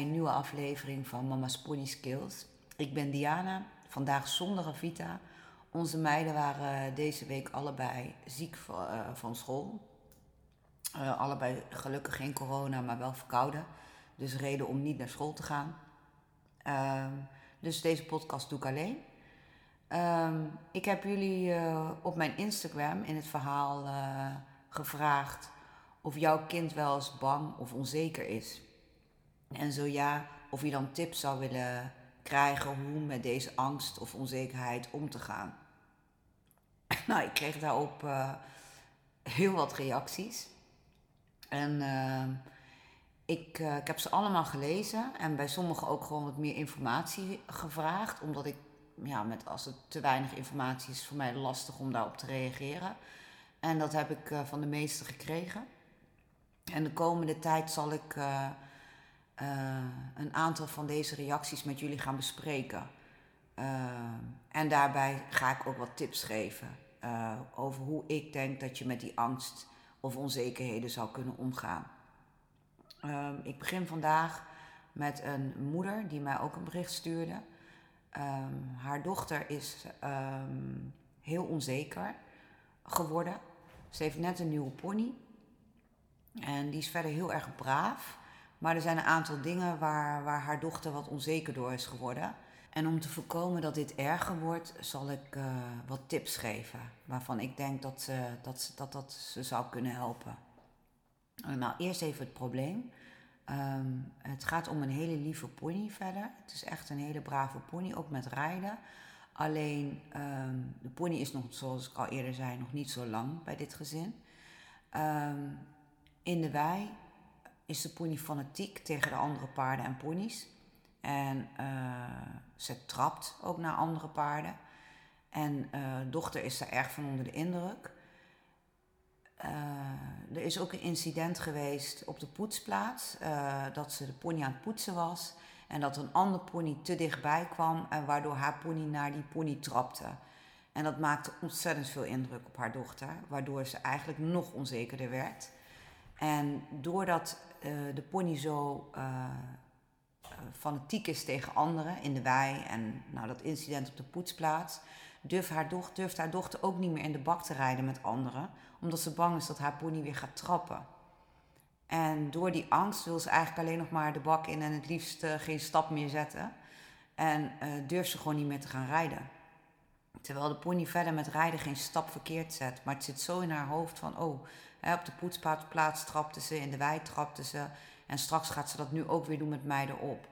een nieuwe aflevering van Mama's Pony Skills. Ik ben Diana, vandaag zonder Avita. Onze meiden waren deze week allebei ziek eh, van school. Uh, allebei gelukkig geen corona, maar wel verkouden. Dus reden om niet naar school te gaan. Uh, dus deze podcast doe ik alleen. Uh, ik heb jullie uh, op mijn Instagram in het verhaal gevraagd of jouw kind wel eens bang of onzeker is. En zo ja, of je dan tips zou willen krijgen hoe met deze angst of onzekerheid om te gaan. nou, ik kreeg daarop heel wat reacties. En uh, ik, uh, ik heb ze allemaal gelezen en bij sommigen ook gewoon wat meer informatie gevraagd. Omdat ik, ja, met, als het te weinig informatie is, voor mij lastig om daarop te reageren. En dat heb ik uh, van de meeste gekregen. En de komende tijd zal ik een aantal van deze reacties met jullie gaan bespreken. en daarbij ga ik ook wat tips geven over hoe ik denk dat je met die angst of onzekerheden zou kunnen omgaan. Um, ik begin vandaag met een moeder die mij ook een bericht stuurde. Um, haar dochter is um, heel onzeker geworden. Ze heeft net een nieuwe pony. En die is verder heel erg braaf. Maar er zijn een aantal dingen waar, waar haar dochter wat onzeker door is geworden. En om te voorkomen dat dit erger wordt, zal ik uh, wat tips geven. Waarvan ik denk dat, ze, dat, ze, dat dat ze zou kunnen helpen. Uh, nou, eerst even het probleem. Um, het gaat om een hele lieve pony verder. Het is echt een hele brave pony, ook met rijden. Alleen um, de pony is nog, zoals ik al eerder zei, nog niet zo lang bij dit gezin. Um, in de wei is de pony fanatiek tegen de andere paarden en ponies. En uh, ze trapt ook naar andere paarden. En uh, dochter is daar erg van onder de indruk. Uh, er is ook een incident geweest op de poetsplaats. dat ze de pony aan het poetsen was. En dat een andere pony te dichtbij kwam. En waardoor haar pony naar die pony trapte. En dat maakte ontzettend veel indruk op haar dochter. Waardoor ze eigenlijk nog onzekerder werd. En doordat de pony zo fanatiek is tegen anderen in de wei en nou, dat incident op de poetsplaats, durft haar, durft haar dochter ook niet meer in de bak te rijden met anderen, omdat ze bang is dat haar pony weer gaat trappen. En door die angst wil ze eigenlijk alleen nog maar de bak in en het liefst geen stap meer zetten. En durft ze gewoon niet meer te gaan rijden. Terwijl de pony verder met rijden geen stap verkeerd zet. Maar het zit zo in haar hoofd van, oh, op de poetsplaats trapte ze, in de wei trapte ze. En straks gaat ze dat nu ook weer doen met mij erop.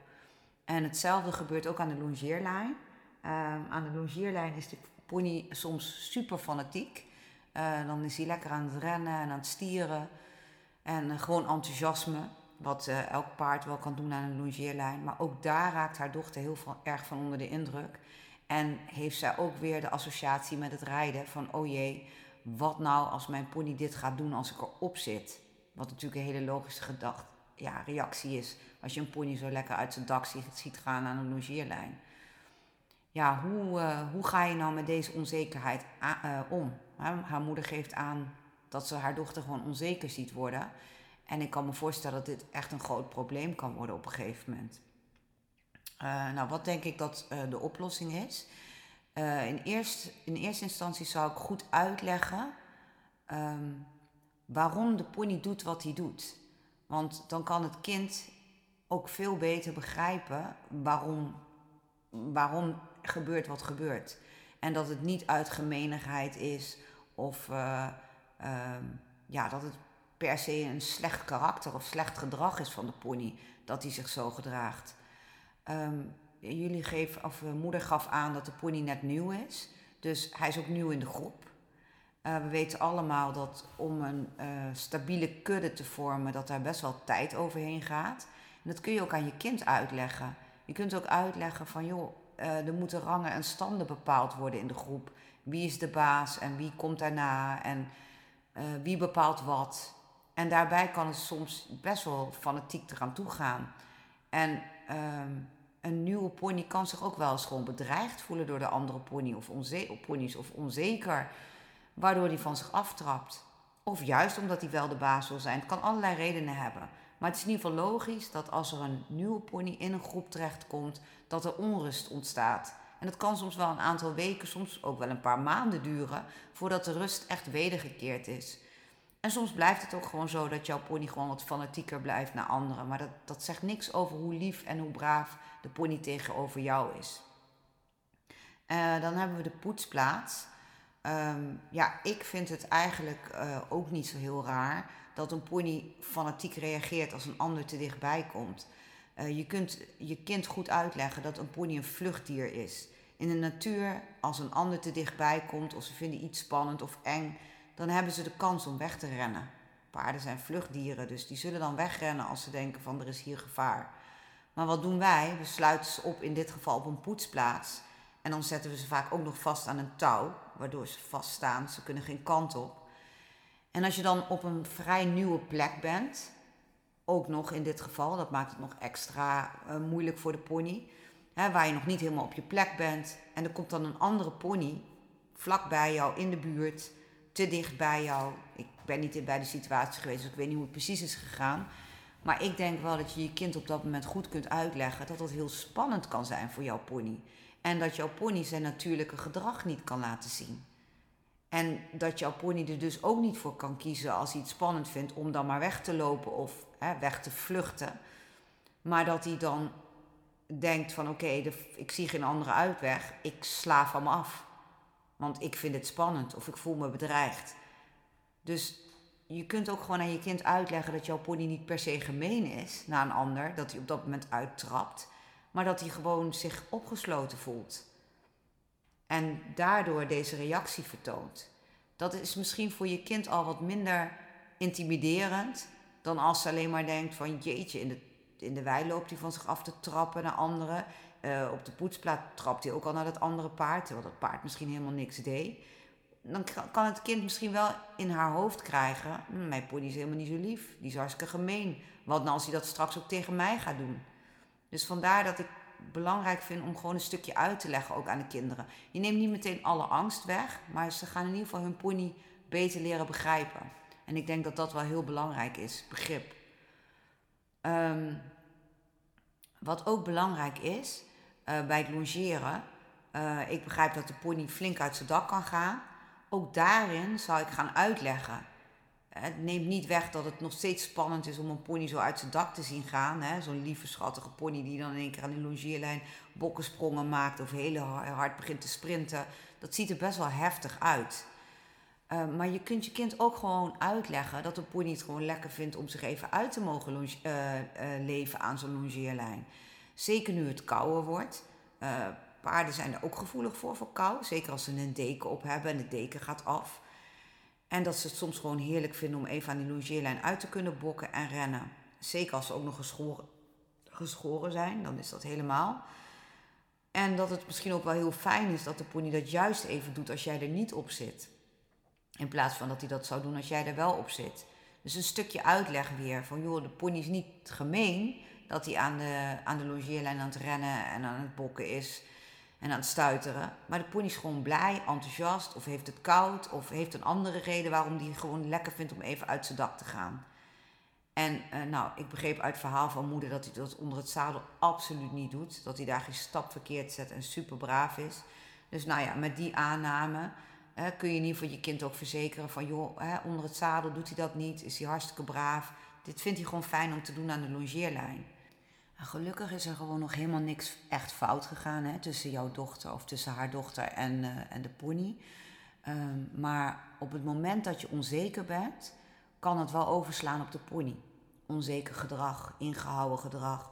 En hetzelfde gebeurt ook aan de longeerlijn. Um, aan de longeerlijn is de pony soms super fanatiek. Uh, dan is hij lekker aan het rennen en aan het stieren. En uh, gewoon enthousiasme, wat uh, elk paard wel kan doen aan een longeerlijn. Maar ook daar raakt haar dochter heel erg van onder de indruk. En heeft zij ook weer de associatie met het rijden van... oh jee, wat nou als mijn pony dit gaat doen als ik erop zit? Wat natuurlijk een hele logische gedachte ja, reactie is als je een pony zo lekker uit zijn dak ziet, gaan aan een logeerlijn. Ja, hoe, uh, hoe ga je nou met deze onzekerheid uh, om? Haar moeder geeft aan dat ze haar dochter gewoon onzeker ziet worden. En ik kan me voorstellen dat dit echt een groot probleem kan worden op een gegeven moment. Uh, nou, wat denk ik dat de oplossing is? In, eerst, in eerste instantie zou ik goed uitleggen um, waarom de pony doet wat hij doet. Want dan kan het kind ook veel beter begrijpen waarom, waarom gebeurt wat gebeurt. En dat het niet uit gemeenigheid is of uh, uh, ja, dat het per se een slecht karakter of slecht gedrag is van de pony dat hij zich zo gedraagt. Ehm, jullie geven, of uh, moeder gaf aan dat de pony net nieuw is. Dus hij is ook nieuw in de groep. Uh, we weten allemaal dat om een uh, stabiele kudde te vormen, dat daar best wel tijd overheen gaat. En dat kun je ook aan je kind uitleggen. Je kunt ook uitleggen van, joh, er moeten rangen en standen bepaald worden in de groep. Wie is de baas en wie komt daarna en wie bepaalt wat. En daarbij kan het soms best wel fanatiek eraan toe gaan. En ehm, een nieuwe pony kan zich ook wel eens gewoon bedreigd voelen door de andere pony of ponies of onzeker, waardoor hij van zich aftrapt. Of juist omdat hij wel de baas wil zijn. Het kan allerlei redenen hebben. Maar het is in ieder geval logisch dat als er een nieuwe pony in een groep terechtkomt, dat er onrust ontstaat. En dat kan soms wel een aantal weken, soms ook wel een paar maanden duren, voordat de rust echt wedergekeerd is. En soms blijft het ook gewoon zo dat jouw pony gewoon wat fanatieker blijft naar anderen. Maar dat, dat zegt niks over hoe lief en hoe braaf de pony tegenover jou is. Uh, dan hebben we de poetsplaats. Um, ja, ik vind het eigenlijk uh, ook niet zo heel raar dat een pony fanatiek reageert als een ander te dichtbij komt. Uh, je kunt je kind goed uitleggen dat een pony een vluchtdier is. In de natuur, als een ander te dichtbij komt of ze vinden iets spannend of eng, dan hebben ze de kans om weg te rennen. Paarden zijn vluchtdieren, dus die zullen dan wegrennen als ze denken van er is hier gevaar. Maar wat doen wij? We sluiten ze op, in dit geval op een poetsplaats. En dan zetten we ze vaak ook nog vast aan een touw, waardoor ze vaststaan. Ze kunnen geen kant op. En als je dan op een vrij nieuwe plek bent, ook nog in dit geval, dat maakt het nog extra uh, moeilijk voor de pony, hè, waar je nog niet helemaal op je plek bent. En er komt dan een andere pony vlak bij jou in de buurt te dicht bij jou. Ik ben niet bij de situatie geweest, dus ik weet niet hoe het precies is gegaan. Maar ik denk wel dat je je kind op dat moment goed kunt uitleggen dat dat heel spannend kan zijn voor jouw pony. En dat jouw pony zijn natuurlijke gedrag niet kan laten zien. En dat jouw pony er dus ook niet voor kan kiezen als hij het spannend vindt om dan maar weg te lopen of hè, weg te vluchten. Maar dat hij dan denkt van oké, ik zie geen andere uitweg, ik sla van me af. Want ik vind het spannend of ik voel me bedreigd. Dus je kunt ook gewoon aan je kind uitleggen dat jouw pony niet per se gemeen is naar een ander, dat hij op dat moment uittrapt, maar dat hij gewoon zich opgesloten voelt. En daardoor deze reactie vertoont. Dat is misschien voor je kind al wat minder intimiderend dan als ze alleen maar denkt van jeetje, in de, in de wei loopt hij van zich af te trappen naar anderen. Uh, op de poetsplaat trapt hij ook al naar dat andere paard, terwijl dat paard misschien helemaal niks deed. Dan kan het kind misschien wel in haar hoofd krijgen: hm, mijn pony is helemaal niet zo lief, die is hartstikke gemeen. Wat nou als hij dat straks ook tegen mij gaat doen? Dus vandaar dat ik belangrijk vind om gewoon een stukje uit te leggen ook aan de kinderen. Je neemt niet meteen alle angst weg, maar ze gaan in ieder geval hun pony beter leren begrijpen. En ik denk dat dat wel heel belangrijk is, begrip. Um, wat ook belangrijk is, bij het longeren. Uh, ik begrijp dat de pony flink uit zijn dak kan gaan. Ook daarin zou ik gaan uitleggen. Het neemt niet weg dat het nog steeds spannend is om een pony zo uit zijn dak te zien gaan. Zo'n lieve, schattige pony die dan in één keer aan de longeerlijn bokkensprongen maakt of heel hard begint te sprinten. Dat ziet er best wel heftig uit. Uh, maar je kunt je kind ook gewoon uitleggen dat een pony het gewoon lekker vindt om zich even uit te mogen uh, leven aan zo'n longeerlijn. Zeker nu het kouder wordt. Uh, paarden zijn er ook gevoelig voor, voor kou. Zeker als ze een deken op hebben en de deken gaat af. En dat ze het soms gewoon heerlijk vinden om even aan die longeerlijn uit te kunnen bokken en rennen. Zeker als ze ook nog geschoren, geschoren zijn, dan is dat helemaal. En dat het misschien ook wel heel fijn is dat de pony dat juist even doet als jij er niet op zit. In plaats van dat hij dat zou doen als jij er wel op zit. Dus een stukje uitleg weer van joh, de pony is niet gemeen dat hij aan de, aan de longeerlijn aan het rennen en aan het bokken is en aan het stuiteren. Maar de pony is gewoon blij, enthousiast of heeft het koud of heeft een andere reden waarom hij gewoon lekker vindt om even uit zijn dak te gaan. En uh, nou, ik begreep uit het verhaal van moeder dat hij dat onder het zadel absoluut niet doet. Dat hij daar geen stap verkeerd zet en super braaf is. Dus nou ja, met die aanname kun je in ieder geval je kind ook verzekeren van joh, onder het zadel doet hij dat niet, is hij hartstikke braaf. Dit vindt hij gewoon fijn om te doen aan de longeerlijn. Gelukkig is er gewoon nog helemaal niks echt fout gegaan hè, tussen jouw dochter of tussen haar dochter en, uh, en de pony. Um, maar op het moment dat je onzeker bent, kan het wel overslaan op de pony. Onzeker gedrag, ingehouden gedrag.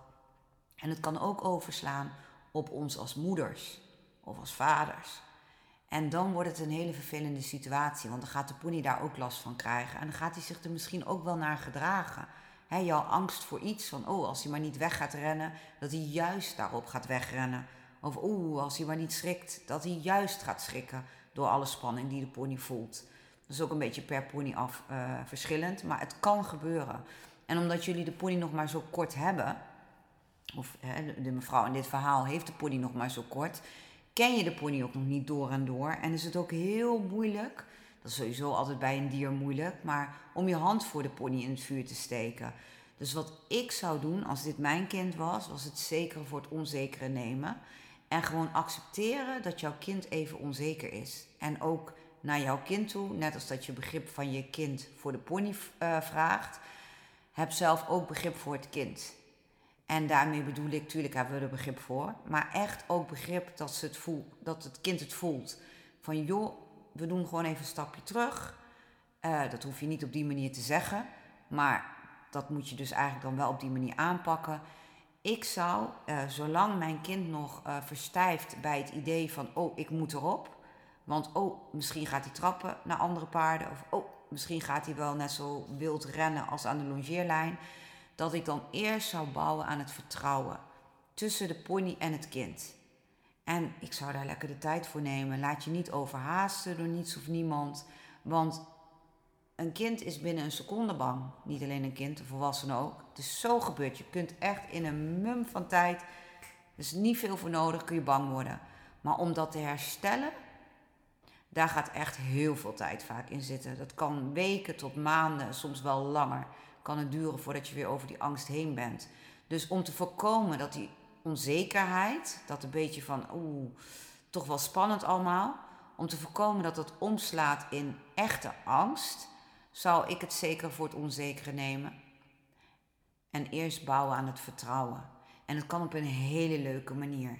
En het kan ook overslaan op ons als moeders of als vaders. En dan wordt het een hele vervelende situatie, want dan gaat de pony daar ook last van krijgen. En dan gaat hij zich er misschien ook wel naar gedragen. He, jouw angst voor iets, van oh, als hij maar niet weg gaat rennen, dat hij juist daarop gaat wegrennen. Of oeh, als hij maar niet schrikt, dat hij juist gaat schrikken door alle spanning die de pony voelt. Dat is ook een beetje per pony af uh, verschillend, maar het kan gebeuren. En omdat jullie de pony nog maar zo kort hebben, of hè, de mevrouw in dit verhaal heeft de pony nog maar zo kort, ken je de pony ook nog niet door en door. En is het ook heel moeilijk, dat is sowieso altijd bij een dier moeilijk, maar om je hand voor de pony in het vuur te steken. Dus wat ik zou doen als dit mijn kind was, was het zekere voor het onzekere nemen. En gewoon accepteren dat jouw kind even onzeker is. En ook naar jouw kind toe, net als dat je begrip van je kind voor de pony uh, vraagt, heb zelf ook begrip voor het kind. En daarmee bedoel ik, natuurlijk hebben we er begrip voor, maar echt ook begrip dat, ze het, voelt, dat het kind het voelt. Van joh, we doen gewoon even een stapje terug. Uh, dat hoef je niet op die manier te zeggen, maar dat moet je dus eigenlijk dan wel op die manier aanpakken. Ik zou, uh, zolang mijn kind nog uh, verstijft bij het idee van, oh, ik moet erop. Want, oh, misschien gaat hij trappen naar andere paarden. Of, oh, misschien gaat hij wel net zo wild rennen als aan de longeerlijn. Dat ik dan eerst zou bouwen aan het vertrouwen tussen de pony en het kind. En ik zou daar lekker de tijd voor nemen. Laat je niet overhaasten door niets of niemand. Want een kind is binnen een seconde bang. Niet alleen een kind, een volwassene ook. Het is zo gebeurd. Je kunt echt in een mum van tijd, er is niet veel voor nodig, kun je bang worden. Maar om dat te herstellen, daar gaat echt heel veel tijd vaak in zitten. Dat kan weken tot maanden, soms wel langer. Kan het duren voordat je weer over die angst heen bent. Dus om te voorkomen dat die onzekerheid, dat een beetje van oeh, toch wel spannend allemaal. Om te voorkomen dat dat omslaat in echte angst, zou ik het zeker voor het onzekere nemen. En eerst bouwen aan het vertrouwen. En het kan op een hele leuke manier.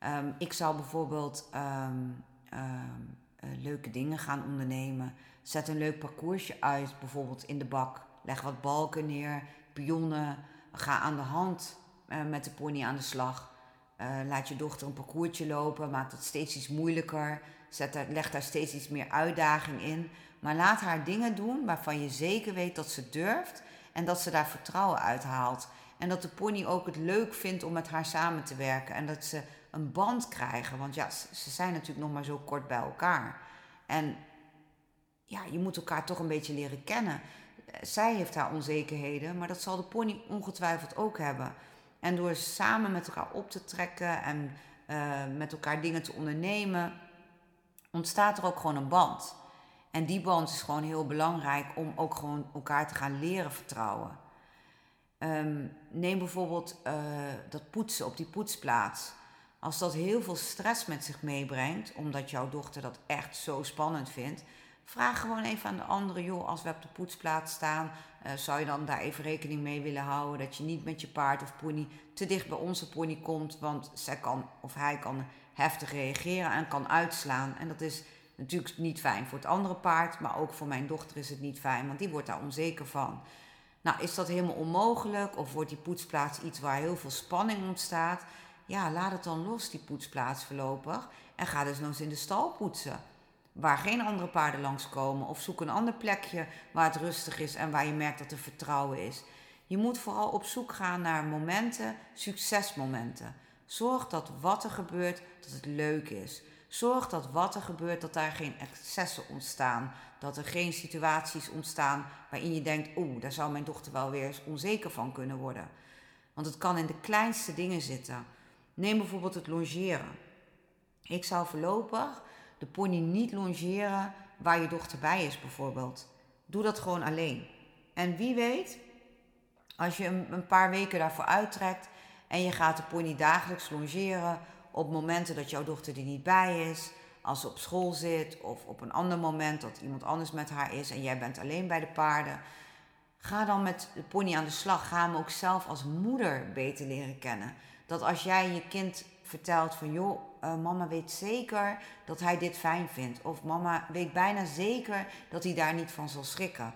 Um, ik zou bijvoorbeeld um, um, uh, leuke dingen gaan ondernemen. Zet een leuk parcoursje uit, bijvoorbeeld in de bak. Leg wat balken neer, pionnen. Ga aan de hand met de pony aan de slag. Uh, laat je dochter een parcoursje lopen, maak het steeds iets moeilijker. Zet daar, leg daar steeds iets meer uitdaging in. Maar laat haar dingen doen waarvan je zeker weet dat ze durft en dat ze daar vertrouwen uit haalt. En dat de pony ook het leuk vindt om met haar samen te werken. En dat ze een band krijgen. Want ja, ze zijn natuurlijk nog maar zo kort bij elkaar. En ja, je moet elkaar toch een beetje leren kennen. Zij heeft haar onzekerheden, maar dat zal de pony ongetwijfeld ook hebben. En door samen met elkaar op te trekken en uh, met elkaar dingen te ondernemen, ontstaat er ook gewoon een band. En die band is gewoon heel belangrijk om ook gewoon elkaar te gaan leren vertrouwen. Um, neem bijvoorbeeld uh, dat poetsen op die poetsplaats. Als dat heel veel stress met zich meebrengt, omdat jouw dochter dat echt zo spannend vindt, vraag gewoon even aan de andere, joh, als we op de poetsplaats staan, uh, zou je dan daar even rekening mee willen houden dat je niet met je paard of pony te dicht bij onze pony komt, want zij kan of hij kan heftig reageren en kan uitslaan. En dat is natuurlijk niet fijn voor het andere paard, maar ook voor mijn dochter is het niet fijn, want die wordt daar onzeker van. Nou, is dat helemaal onmogelijk of wordt die poetsplaats iets waar heel veel spanning ontstaat? Ja, laat het dan los, die poetsplaats voorlopig. En ga dus nog eens in de stal poetsen. Waar geen andere paarden langskomen. Of zoek een ander plekje waar het rustig is en waar je merkt dat er vertrouwen is. Je moet vooral op zoek gaan naar momenten, succesmomenten. Zorg dat wat er gebeurt, dat het leuk is. Zorg dat wat er gebeurt, dat daar geen excessen ontstaan. Dat er geen situaties ontstaan waarin je denkt, oeh, daar zou mijn dochter wel weer onzeker van kunnen worden. Want het kan in de kleinste dingen zitten. Neem bijvoorbeeld het longeren. Ik zou voorlopig de pony niet longeren waar je dochter bij is bijvoorbeeld. Doe dat gewoon alleen. En wie weet, als je een, paar weken daarvoor uittrekt en je gaat de pony dagelijks longeren op momenten dat jouw dochter er niet bij is, als ze op school zit of op een ander moment dat iemand anders met haar is en jij bent alleen bij de paarden. Ga dan met de pony aan de slag. Ga hem ook zelf als moeder beter leren kennen. Dat als jij je kind vertelt van joh, uh, mama weet zeker dat hij dit fijn vindt. Of mama weet bijna zeker dat hij daar niet van zal schrikken.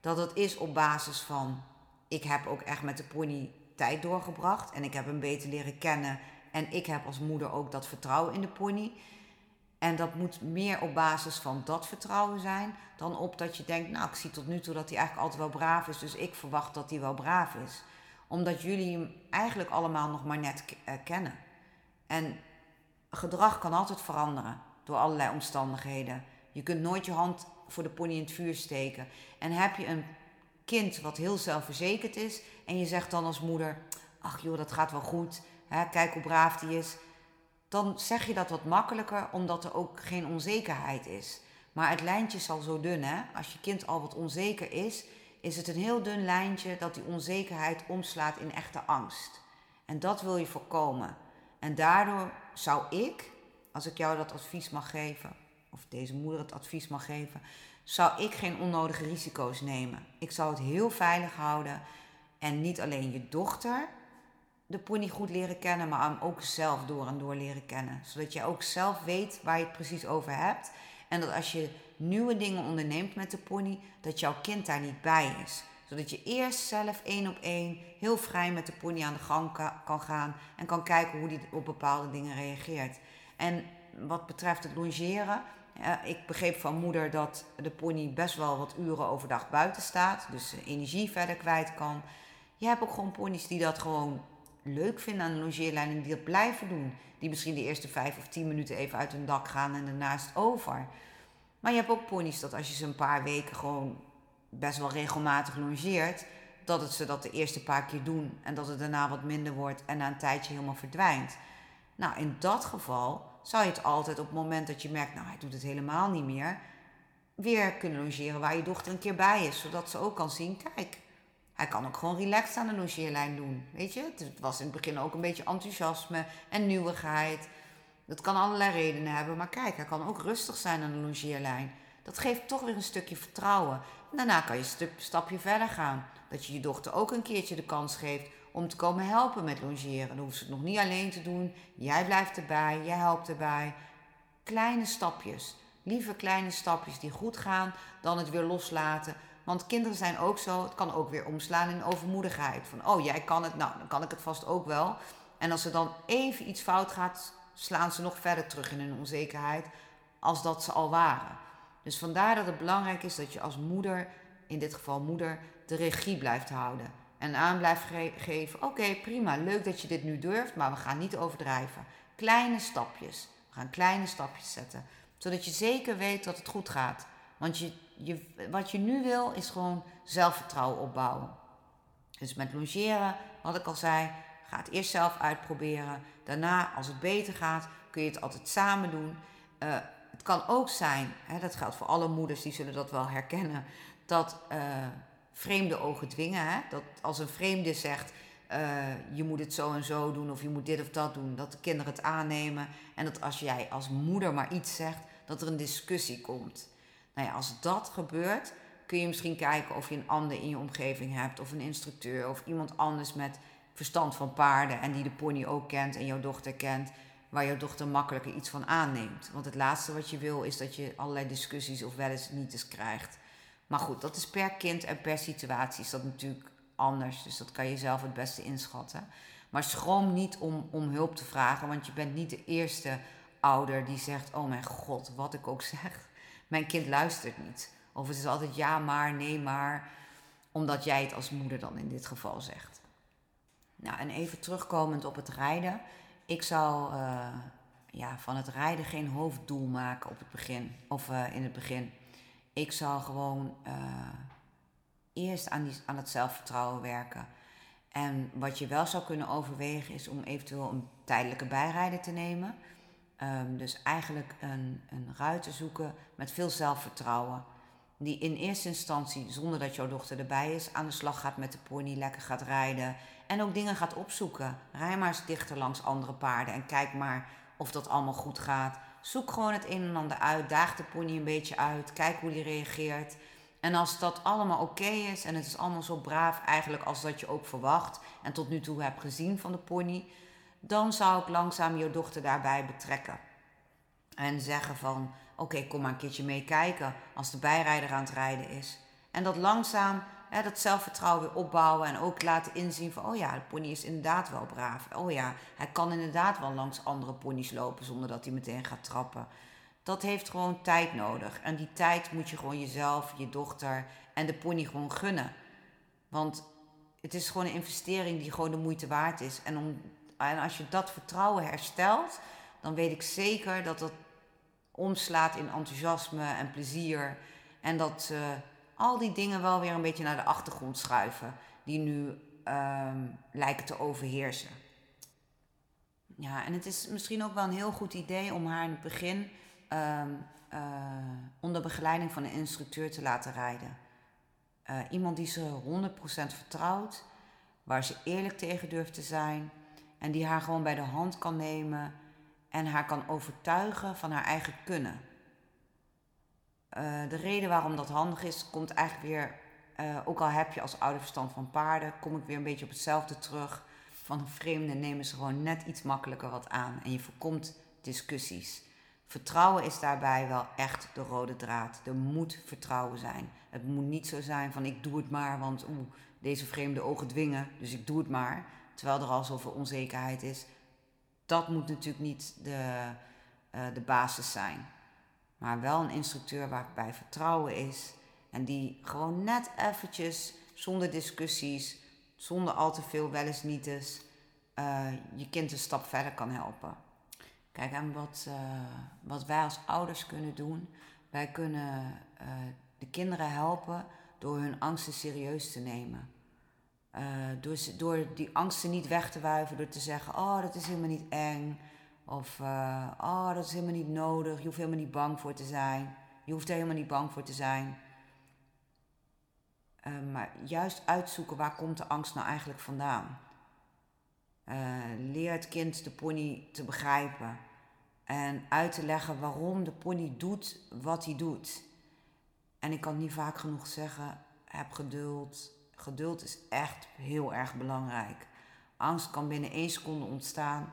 dat het is op basis van, ik heb ook echt met de pony tijd doorgebracht en ik heb hem beter leren kennen en ik heb als moeder ook dat vertrouwen in de pony. En dat moet meer op basis van dat vertrouwen zijn dan op dat je denkt, nou ik zie tot nu toe dat hij eigenlijk altijd wel braaf is, dus ik verwacht dat hij wel braaf is. Omdat jullie hem eigenlijk allemaal nog maar net eh, kennen. En gedrag kan altijd veranderen door allerlei omstandigheden. Je kunt nooit je hand voor de pony in het vuur steken. En heb je een kind wat heel zelfverzekerd is en je zegt dan als moeder, ach joh, dat gaat wel goed, hè, kijk hoe braaf die is. Dan zeg je dat wat makkelijker, omdat er ook geen onzekerheid is. Maar het lijntje is al zo dun, hè? Als je kind al wat onzeker is, is het een heel dun lijntje dat die onzekerheid omslaat in echte angst. En dat wil je voorkomen. En daardoor zou ik, als ik jou dat advies mag geven, of deze moeder het advies mag geven, zou ik geen onnodige risico's nemen. Ik zou het heel veilig houden en niet alleen je dochter de pony goed leren kennen, maar hem ook zelf door en door leren kennen. Zodat je ook zelf weet waar je het precies over hebt. En dat als je nieuwe dingen onderneemt met de pony, dat jouw kind daar niet bij is. Zodat je eerst zelf één op één heel vrij met de pony aan de gang kan gaan en kan kijken hoe die op bepaalde dingen reageert. En wat betreft het longeren, ik begreep van moeder dat de pony best wel wat uren overdag buiten staat, dus energie verder kwijt kan. Je hebt ook gewoon ponies die dat gewoon leuk vinden aan de longeerlijn en die dat blijven doen. Die misschien de eerste vijf of tien minuten even uit hun dak gaan en daarnaast over. Maar je hebt ook ponies dat als je ze een paar weken gewoon best wel regelmatig longeert, dat het ze dat de eerste paar keer doen en dat het daarna wat minder wordt en na een tijdje helemaal verdwijnt. Nou, in dat geval zou je het altijd op het moment dat je merkt, nou hij doet het helemaal niet meer, weer kunnen logeren waar je dochter een keer bij is. Zodat ze ook kan zien, kijk, hij kan ook gewoon relaxed aan de logeerlijn doen. Weet je, het was in het begin ook een beetje enthousiasme en nieuwigheid. Dat kan allerlei redenen hebben, maar kijk, hij kan ook rustig zijn aan de logeerlijn. Dat geeft toch weer een stukje vertrouwen. Daarna kan je een stapje verder gaan. Dat je je dochter ook een keertje de kans geeft om te komen helpen met logeren. Dan hoeft ze het nog niet alleen te doen. Jij blijft erbij, jij helpt erbij. Kleine stapjes. Liever kleine stapjes die goed gaan dan het weer loslaten. Want kinderen zijn ook zo, het kan ook weer omslaan in overmoedigheid. Van, oh jij kan het, nou dan kan ik het vast ook wel. En als er dan even iets fout gaat, slaan ze nog verder terug in hun onzekerheid als dat ze al waren. Dus vandaar dat het belangrijk is dat je als moeder, in dit geval moeder, de regie blijft houden. En aan blijft geven, oké prima, leuk dat je dit nu durft, maar we gaan niet overdrijven. Kleine stapjes. We gaan kleine stapjes zetten. Zodat je zeker weet dat het goed gaat. Want je, je, wat je nu wil is gewoon zelfvertrouwen opbouwen. Dus met logeren, wat ik al zei, ga het eerst zelf uitproberen. Daarna, als het beter gaat, kun je het altijd samen doen. Uh, het kan ook zijn, hè, dat geldt voor alle moeders, die zullen dat wel herkennen, dat uh, vreemde ogen dwingen. Hè? Dat als een vreemde zegt, uh, je moet het zo en zo doen of je moet dit of dat doen, dat de kinderen het aannemen. En dat als jij als moeder maar iets zegt, dat er een discussie komt. Nou ja, als dat gebeurt, kun je misschien kijken of je een ander in je omgeving hebt, of een instructeur, of iemand anders met verstand van paarden en die de pony ook kent en jouw dochter kent, waar jouw dochter makkelijker iets van aanneemt. Want het laatste wat je wil is dat je allerlei discussies of wel eens niet eens krijgt. Maar goed, dat is per kind en per situatie is dat natuurlijk anders. Dus dat kan je zelf het beste inschatten. Maar schroom niet om, om hulp te vragen, want je bent niet de eerste ouder die zegt: Oh mijn god, wat ik ook zeg. Mijn kind luistert niet. Of het is altijd ja, maar, nee, maar. Omdat jij het als moeder dan in dit geval zegt. Nou, en even terugkomend op het rijden. Ik zou uh, ja, van het rijden geen hoofddoel maken op het begin. Of uh, in het begin. Ik zou gewoon uh, eerst aan, aan het zelfvertrouwen werken. En wat je wel zou kunnen overwegen is om eventueel een tijdelijke bijrijder te nemen. Um, dus eigenlijk een, een ruiter zoeken met veel zelfvertrouwen. Die in eerste instantie, zonder dat jouw dochter erbij is, aan de slag gaat met de pony, lekker gaat rijden. En ook dingen gaat opzoeken. Rij maar eens dichter langs andere paarden en kijk maar of dat allemaal goed gaat. Zoek gewoon het een en ander uit. Daag de pony een beetje uit. Kijk hoe die reageert. En als dat allemaal oké is en het is allemaal zo braaf eigenlijk als dat je ook verwacht en tot nu toe hebt gezien van de pony, dan zou ik langzaam je dochter daarbij betrekken. En zeggen van, oké, kom maar een keertje meekijken als de bijrijder aan het rijden is. En dat langzaam, dat zelfvertrouwen weer opbouwen en ook laten inzien van, oh ja, de pony is inderdaad wel braaf. Oh ja, hij kan inderdaad wel langs andere ponies lopen zonder dat hij meteen gaat trappen. Dat heeft gewoon tijd nodig. En die tijd moet je gewoon jezelf, je dochter en de pony gewoon gunnen. Want het is gewoon een investering die gewoon de moeite waard is. En, om, en als je dat vertrouwen herstelt, dan weet ik zeker dat dat omslaat in enthousiasme en plezier. En dat uh, al die dingen wel weer een beetje naar de achtergrond schuiven, die nu ehm, lijken te overheersen. Ja, en het is misschien ook wel een heel goed idee om haar in het begin ehm, eh, onder begeleiding van een instructeur te laten rijden. Uh, iemand die ze 100% vertrouwt, waar ze eerlijk tegen durft te zijn en die haar gewoon bij de hand kan nemen en haar kan overtuigen van haar eigen kunnen. Uh, de reden waarom dat handig is, komt eigenlijk weer, uh, ook al heb je als ouder verstand van paarden, kom ik weer een beetje op hetzelfde terug. Van een vreemde nemen ze gewoon net iets makkelijker wat aan en je voorkomt discussies. Vertrouwen is daarbij wel echt de rode draad. Er moet vertrouwen zijn. Het moet niet zo zijn van ik doe het maar, want oeh, deze vreemde ogen dwingen, dus ik doe het maar. Terwijl er al zoveel onzekerheid is. Dat moet natuurlijk niet de, uh, de basis zijn. Maar wel een instructeur waarbij vertrouwen is. En die gewoon net eventjes, zonder discussies, zonder al te veel wel eens uh, je kind een stap verder kan helpen. Kijk, en wat, uh, wat wij als ouders kunnen doen, wij kunnen uh, de kinderen helpen door hun angsten serieus te nemen. Uh, door, door die angsten niet weg te wuiven, door te zeggen: Oh, dat is helemaal niet eng. Of Oh, dat is helemaal niet nodig. Je hoeft helemaal niet bang voor te zijn. Je hoeft er helemaal niet bang voor te zijn. maar juist uitzoeken waar komt de angst nou eigenlijk vandaan. Uh, leer het kind de pony te begrijpen. En uit te leggen waarom de pony doet wat hij doet. En ik kan niet vaak genoeg zeggen: heb geduld. Geduld is echt heel erg belangrijk. Angst kan binnen één seconde ontstaan.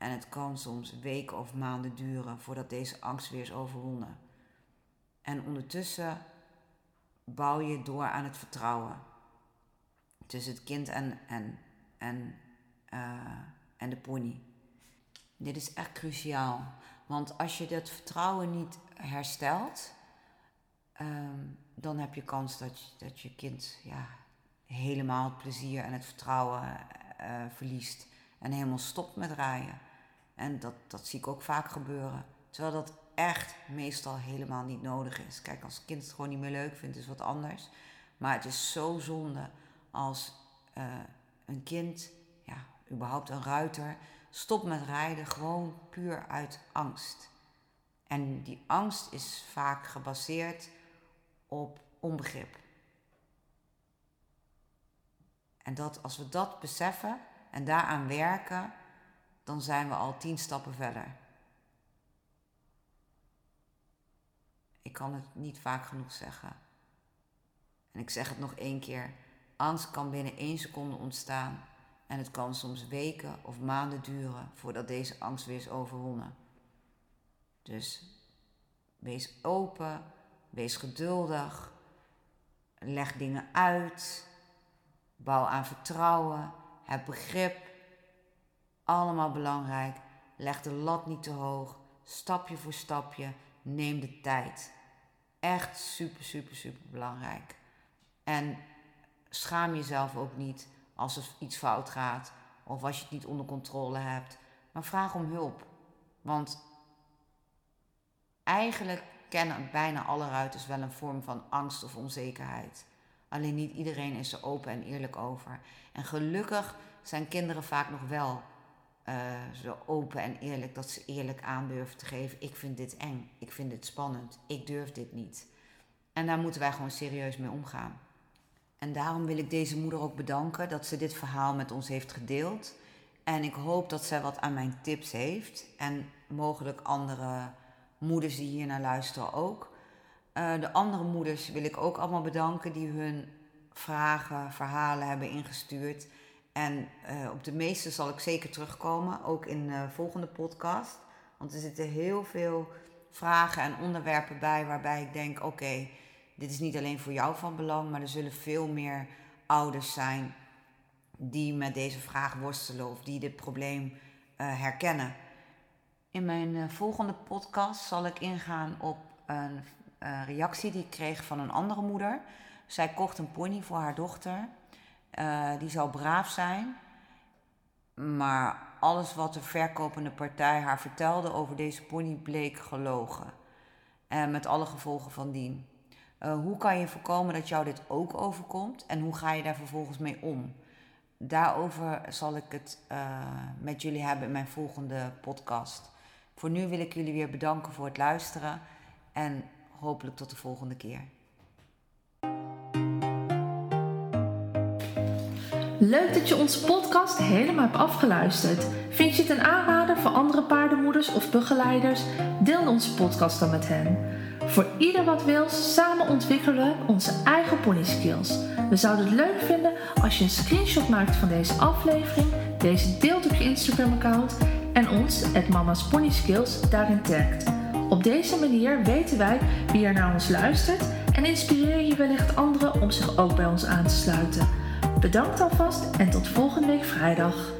En het kan soms weken of maanden duren voordat deze angst weer is overwonnen. En ondertussen bouw je door aan het vertrouwen tussen het kind en, en, en uh, en de pony. Dit is echt cruciaal. Want als je dat vertrouwen niet herstelt, um, dan heb je kans dat je, dat je kind ja, helemaal het plezier en het vertrouwen uh, verliest. En helemaal stopt met rijden. En dat, dat zie ik ook vaak gebeuren. Terwijl dat echt meestal helemaal niet nodig is. Kijk, als het kind het gewoon niet meer leuk vindt, is wat anders. Maar het is zo zonde als uh, een kind überhaupt een ruiter, stopt met rijden gewoon puur uit angst. En die angst is vaak gebaseerd op onbegrip. En dat als we dat beseffen en daaraan werken, dan zijn we al tien stappen verder. Ik kan het niet vaak genoeg zeggen. En ik zeg het nog één keer. Angst kan binnen één seconde ontstaan. En het kan soms weken of maanden duren voordat deze angst weer is overwonnen. Dus wees open, wees geduldig, leg dingen uit, bouw aan vertrouwen, heb begrip. Allemaal belangrijk. Leg de lat niet te hoog, stapje voor stapje, neem de tijd. Echt super, super, super belangrijk. En schaam jezelf ook niet als er iets fout gaat of als je het niet onder controle hebt. Maar vraag om hulp. Want eigenlijk kennen bijna alle ruiters wel een vorm van angst of onzekerheid. Alleen niet iedereen is er open en eerlijk over. En gelukkig zijn kinderen vaak nog wel uh, zo open en eerlijk dat ze eerlijk aandurven te geven: ik vind dit eng, ik vind dit spannend, ik durf dit niet. En daar moeten wij gewoon serieus mee omgaan. En daarom wil ik deze moeder ook bedanken dat ze dit verhaal met ons heeft gedeeld. En ik hoop dat zij wat aan mijn tips heeft. En mogelijk andere moeders die hier naar luisteren ook. Uh, de andere moeders wil ik ook allemaal bedanken die hun vragen, verhalen hebben ingestuurd. En uh, op de meeste zal ik zeker terugkomen, ook in de volgende podcast. Want er zitten heel veel vragen en onderwerpen bij waarbij ik denk: oké, dit is niet alleen voor jou van belang, maar er zullen veel meer ouders zijn die met deze vraag worstelen of die dit probleem uh, herkennen. In mijn volgende podcast zal ik ingaan op een reactie die ik kreeg van een andere moeder. Zij kocht een pony voor haar dochter. Die zou braaf zijn. Maar alles wat de verkopende partij haar vertelde over deze pony bleek gelogen. En met alle gevolgen van dien. hoe kan je voorkomen dat jou dit ook overkomt en hoe ga je daar vervolgens mee om? Daarover zal ik het met jullie hebben in mijn volgende podcast. Voor nu wil ik jullie weer bedanken voor het luisteren en hopelijk tot de volgende keer. Leuk dat je onze podcast helemaal hebt afgeluisterd. Vind je het een aanrader voor andere paardenmoeders of begeleiders? Deel onze podcast dan met hen. Voor ieder wat wil, samen ontwikkelen we onze eigen pony skills. We zouden het leuk vinden als je een screenshot maakt van deze aflevering, deze deelt op je Instagram account en ons, het Mama's Pony Skills, daarin tagt. Op deze manier weten wij wie er naar ons luistert en inspireer je wellicht anderen om zich ook bij ons aan te sluiten. Bedankt alvast en tot volgende week vrijdag.